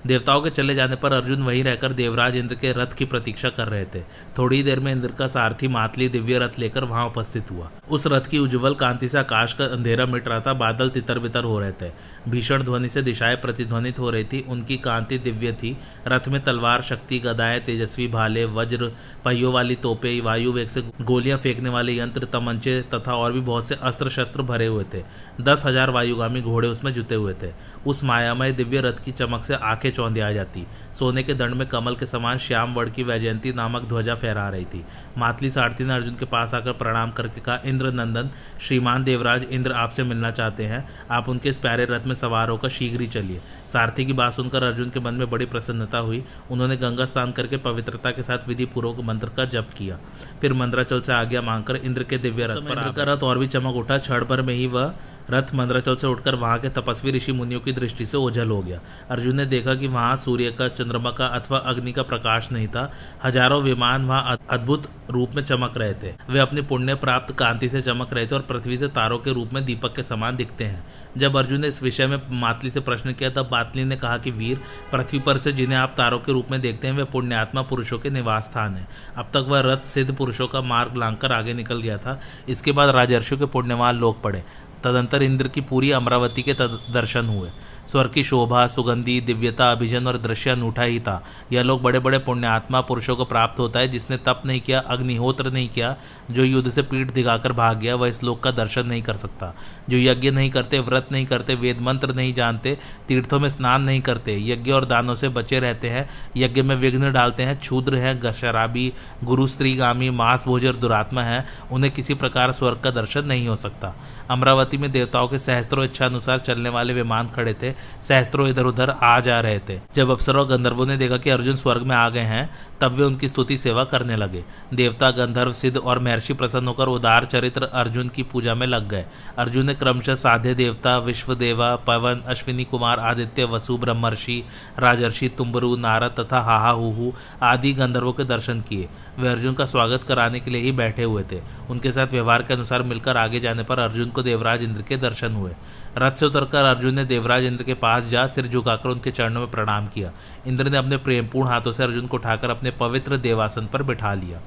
देवताओं के चले जाने पर अर्जुन वहीं रहकर देवराज इंद्र के रथ की प्रतीक्षा कर रहे थे। थोड़ी देर में इंद्र का सारथी मातली दिव्य रथ लेकर वहाँ उपस्थित हुआ। उस रथ की उज्जवल कांति से आकाश का अंधेरा मिट रहा था। बादल तितर बितर हो रहे थे। भीषण ध्वनि से दिशाएँ प्रतिध्वनित हो रही थी। उनकी कांति दिव्य थी। रथ में तलवार, शक्ति, गदाएँ, तेजस्वी, भाले, वज्र, पहियों वाली तोपे, वायु वेग से गोलियाँ फेंकने वाले यंत्र, तमंचे तथा और भी बहुत से अस्त्र शस्त्र भरे हुए थे। दस हज़ार वायुगामी घोड़े उसमें जुटे हुए थे। उस मायामय दिव्य रथ की चमक से आँखें चौंधी आ जाती। सोने के दंड में कमल के समान श्याम वड़ की वैजयंती नामक ध्वजा फहरा रही थी। मातली सारथी ने अर्जुन के पास आकर प्रणाम करके कहा इंद्र नंदन श्रीमान देवराज, इंद्र आपसे मिलना चाहते हैं। आप उनके इस प्यारे रथ में सवार होकर शीघ्र ही चलिए। सारथी की बात सुनकर अर्जुन के मन में बड़ी प्रसन्नता हुई। उन्होंने गंगा स्नान करके पवित्रता के साथ विधि पूर्वक मंत्र का जप किया। फिर मंत्राचल से आज्ञा मांगकर इंद्र के दिव्य रथ पर रथ और भी चमक उठा। क्षण भर में ही वह रथ मंद्राचल से उठकर वहाँ के तपस्वी ऋषि मुनियों की दृष्टि से ओझल हो गया। अर्जुन ने देखा कि वहाँ सूर्य का, चंद्रमा का अथवा अग्नि का प्रकाश नहीं था। हज़ारों विमान वहाँ अद्भुत रूप में चमक रहे थे। वे अपनी पुण्य प्राप्त कांति से चमक रहे थे और पृथ्वी से तारों के रूप में दीपक के समान दिखते हैं। जब अर्जुन ने इस विषय में मातली से प्रश्न किया, तब मातली ने कहा कि, वीर, पृथ्वी पर से जिन्हें आप तारों के रूप में देखते हैं, वे पुण्यात्मा पुरुषों के निवास स्थान है। अब तक वह रथ सिद्ध पुरुषों का मार्ग लांघकर आगे निकल गया था। इसके बाद राजर्षियों के पुण्यवान लोग पड़े। तदंतर इंद्र की पूरी अमरावती के दर्शन हुए। स्वर की शोभा, सुगंधी, दिव्यता, अभिजन और दृश्य अनूठा ही था। यह लोग बड़े बड़े पुण्यात्मा पुरुषों को प्राप्त होता है, जिसने तप नहीं किया, अग्निहोत्र नहीं किया, जो युद्ध से पीठ दिखाकर भाग गया, वह इस लोक का दर्शन नहीं कर सकता। जो यज्ञ नहीं करते, व्रत नहीं करते, वेद मंत्र नहीं जानते, तीर्थों में स्नान नहीं करते, यज्ञ और दानों से बचे रहते हैं, यज्ञ में विघ्न डालते हैं, क्षुद्र हैं शराबी, गुरु, स्त्रीगामी मांस भोजर दुरात्मा है, उन्हें किसी प्रकार स्वर्ग का दर्शन नहीं हो सकता। अमरावती में देवताओं के सहस्त्रों इच्छा अनुसार चलने वाले विमान खड़े थे सहस्त्रों इधर उधर आ जा रहे थे। जब अप्सरों गंधर्वों ने देखा कि अर्जुन स्वर्ग में आ गए हैं, तब वे उनकी स्तुति सेवा करने लगे। देवता, गंधर्व, सिद्ध और महर्षि प्रसन्न होकर उदार चरित्र अर्जुन की पूजा में लग गए। अर्जुन ने क्रमशः साध्य देवता विश्व देवा पवन, अश्विनी कुमार, आदित्य, वसु, ब्रह्मर्षि, राजर्षि, तुम्बरु, नारद तथा हाहा हुहू आदि गंधर्वों के दर्शन किए। वे अर्जुन का स्वागत कराने के लिए ही बैठे हुए थे। उनके साथ व्यवहार के अनुसार मिलकर आगे जाने पर अर्जुन को देवराज इंद्र के दर्शन हुए। रथ से उतरकर अर्जुन ने देवराज इंद्र के पास जा सिर झुकाकर उनके चरणों में प्रणाम किया। इंद्र ने अपने प्रेमपूर्ण हाथों से अर्जुन को उठाकर अपने पवित्र देवासन पर बिठा लिया।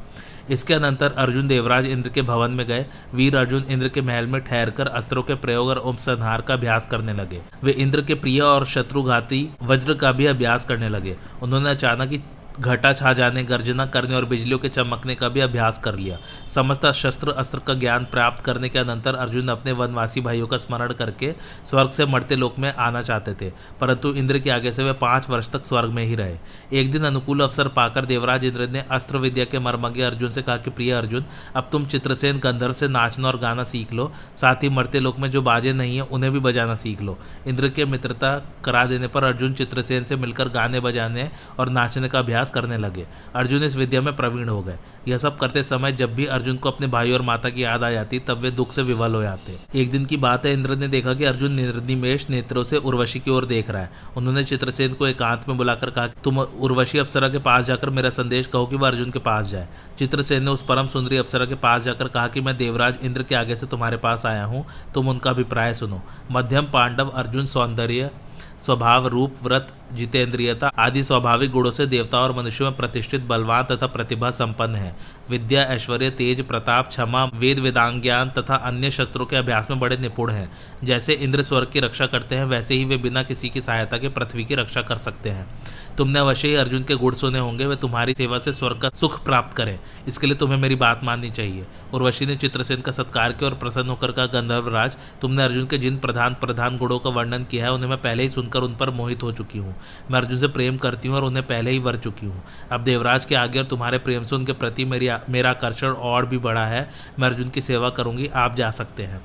इसके अनंतर अर्जुन देवराज इंद्र के भवन में गए। वीर अर्जुन इंद्र के महल में ठहर कर अस्त्रों के प्रयोग और उपसंहार का अभ्यास करने लगे। वे इंद्र के प्रिय और शत्रुघाती वज्र का भी अभ्यास करने लगे। उन्होंने अचानक ही घटा छा जाने, गर्जना करने और बिजलियों के चमकने का भी अभ्यास कर लिया। समस्त शस्त्र अस्त्र का ज्ञान प्राप्त करने के अनंतर अर्जुन अपने वनवासी भाइयों का स्मरण करके स्वर्ग से मरते लोक में आना चाहते थे, परंतु इंद्र के आगे से वे पाँच वर्ष तक स्वर्ग में ही रहे। एक दिन अनुकूल अवसर पाकर देवराज इंद्र ने अस्त्र विद्या के मर्मज्ञ अर्जुन से कहा कि, प्रिय अर्जुन, अब तुम चित्रसेन, गंधर्व से नाचना और गाना सीख लो। साथ ही मरते लोक में जो बाजे नहीं है, उन्हें भी बजाना सीख लो। इंद्र के मित्रता करा देने पर अर्जुन चित्रसेन से मिलकर गाने बजाने और नाचने का अभ्यास करने लगे। अर्जुन इस विद्या में प्रवीण हो गए। यह सब करते समय जब भी अर्जुन को अपने भाई और माता की याद आ जाती, तब वे दुख से विवल हो जाते। एक दिन की बात है इंद्र ने देखा कि अर्जुन निर्निमेश नेत्रों से उर्वशी की ओर देख रहा है। उन्होंने चित्रसेन को एकांत में बुलाकर कहा तुम उर्वशी अप्सरा के पास जाकर मेरा संदेश कहो कि वह अर्जुन के पास जाए। चित्रसेन ने उस परम सुंदरी अप्सरा के पास जाकर कहा कि, मैं देवराज इंद्र के आगे से तुम्हारे पास आया हूँ, तुम उनका अभिप्राय सुनो। मध्यम पांडव अर्जुन सौंदर्य स्वभाव रूप व्रत जितेंद्रियता आदि स्वाभाविक गुणों से देवता और मनुष्य में प्रतिष्ठित बलवान तथा प्रतिभा संपन्न है। विद्या, ऐश्वर्य, तेज, प्रताप, क्षमा, वेद, वेदांग ज्ञान तथा अन्य शस्त्रों के अभ्यास में बड़े निपुण हैं। जैसे इंद्र स्वर्ग की रक्षा करते हैं, वैसे ही वे बिना किसी की सहायता के पृथ्वी की रक्षा कर सकते हैं। तुमने अवश्य ही अर्जुन के गुड़ सुने होंगे, वे तुम्हारी सेवा से स्वर्ग का सुख प्राप्त करें। इसके लिए तुम्हें मेरी बात माननी चाहिए। उर्वशी ने चित्रसेन का सत्कार किया और प्रसन्न होकर कहा, गंधर्व राज, तुमने अर्जुन के जिन प्रधान प्रधान गुणों का वर्णन किया है, उन्हें मैं पहले ही सुनकर उन पर मोहित हो चुकी हूँ। मैं अर्जुन से प्रेम करती हूँ और उन्हें पहले ही वर चुकी हूँ। अब देवराज के आगे और तुम्हारे प्रेम से उनके प्रति मेरी मेरा आकर्षण और भी बड़ा है। मैं अर्जुन की सेवा करूँगी, आप जा सकते हैं।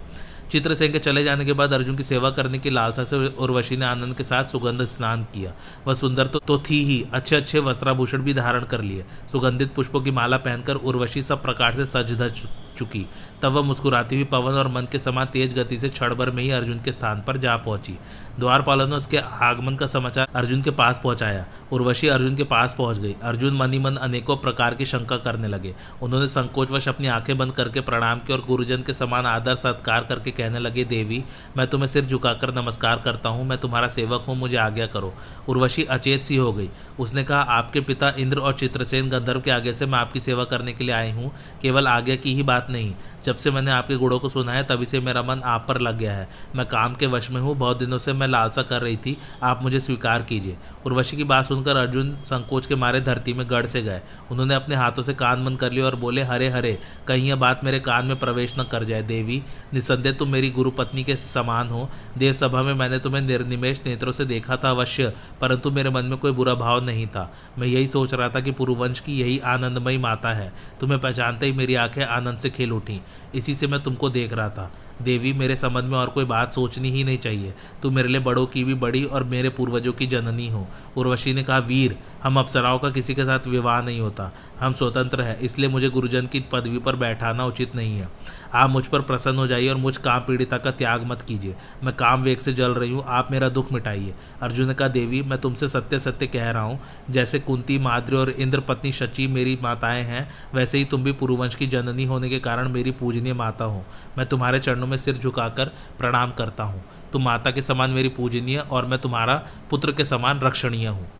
चित्रसेन के चले जाने के बाद अर्जुन की सेवा करने की लालसा से उर्वशी ने आनंद के साथ सुगंध स्नान किया। वह सुंदर तो, तो थी ही। अच्छे अच्छे वस्त्राभूषण भी धारण कर लिए। सुगंधित पुष्पों की माला पहनकर उर्वशी सब प्रकार से सज धज चुकी। तब वह मुस्कुराती हुई पवन और मन के समान तेज गति से क्षण भर में ही अर्जुन के स्थान पर जा पहुँची। द्वारपालों ने उसके आगमन का समाचार अर्जुन के पास पहुँचाया। उर्वशी अर्जुन के पास पहुँच गई। अर्जुन मनी मन अनेकों प्रकार की शंका करने लगे। उन्होंने संकोचवश अपनी आँखें बंद करके प्रणाम की और गुरुजन के समान आदर सत्कार करके कहने लगे, देवी, मैं तुम्हें सिर झुकाकर नमस्कार करता हूँ। मैं तुम्हारा सेवक हूँ, मुझे आज्ञा करो। उर्वशी अचेत सी हो गई। उसने कहा, आपके पिता इंद्र और चित्रसेन गंधर्व के आगे से मैं आपकी सेवा करने के लिए आई हूँ। केवल आज्ञा की ही बात नहीं। जब से मैंने आपके गुणों को सुना है, तभी से मेरा मन आप पर लग गया है। मैं काम के वश में हूँ। बहुत दिनों से मैं लालसा कर रही थी, आप मुझे स्वीकार कीजिए। उर्वशी की बात सुनकर अर्जुन संकोच के मारे धरती में गढ़ से गए। उन्होंने अपने हाथों से कान बंद कर लिया और बोले, हरे हरे, कहीं यह बात मेरे कान में प्रवेश न कर जाए, देवी। निसंदेह तुम मेरी गुरु पत्नी के समान हो। देव सभा में मैंने तुम्हें निर्निमेश नेत्रों से देखा था अवश्य, परंतु मेरे मन में कोई बुरा भाव नहीं था। मैं यही सोच रहा था कि पुरुवंश की यही आनंदमयी माता है। तुम्हें पहचानते ही मेरी आँखें आनंद से खेल उठी। इसी से मैं तुमको देख रहा था। देवी, मेरे संबंध में और कोई बात सोचनी ही नहीं चाहिए। तू मेरे लिए बड़ों की भी बड़ी और मेरे पूर्वजों की जननी हो। उर्वशी ने कहा, वीर हम अप्सराओं का किसी के साथ विवाह नहीं होता। हम स्वतंत्र हैं, इसलिए मुझे गुरुजन की पदवी पर बैठाना उचित नहीं है। आप मुझ पर प्रसन्न हो जाइए और मुझ काम पीड़िता का त्याग मत कीजिए। मैं काम वेग से जल रही हूँ, आप मेरा दुख मिटाइए। अर्जुन ने कहा देवी, मैं तुमसे सत्य सत्य कह रहा हूँ। जैसे कुंती, माद्री और इंद्र पत्नी शची मेरी माताएँ हैं, वैसे ही तुम भी पुरुवंश की जननी होने के कारण मेरी पूजनीय माता हो। मैं तुम्हारे चरणों में सिर झुकाकर प्रणाम करता हूँ। तुम माता के समान मेरी पूजनीय और मैं तुम्हारा पुत्र के समान रक्षणीय हूँ।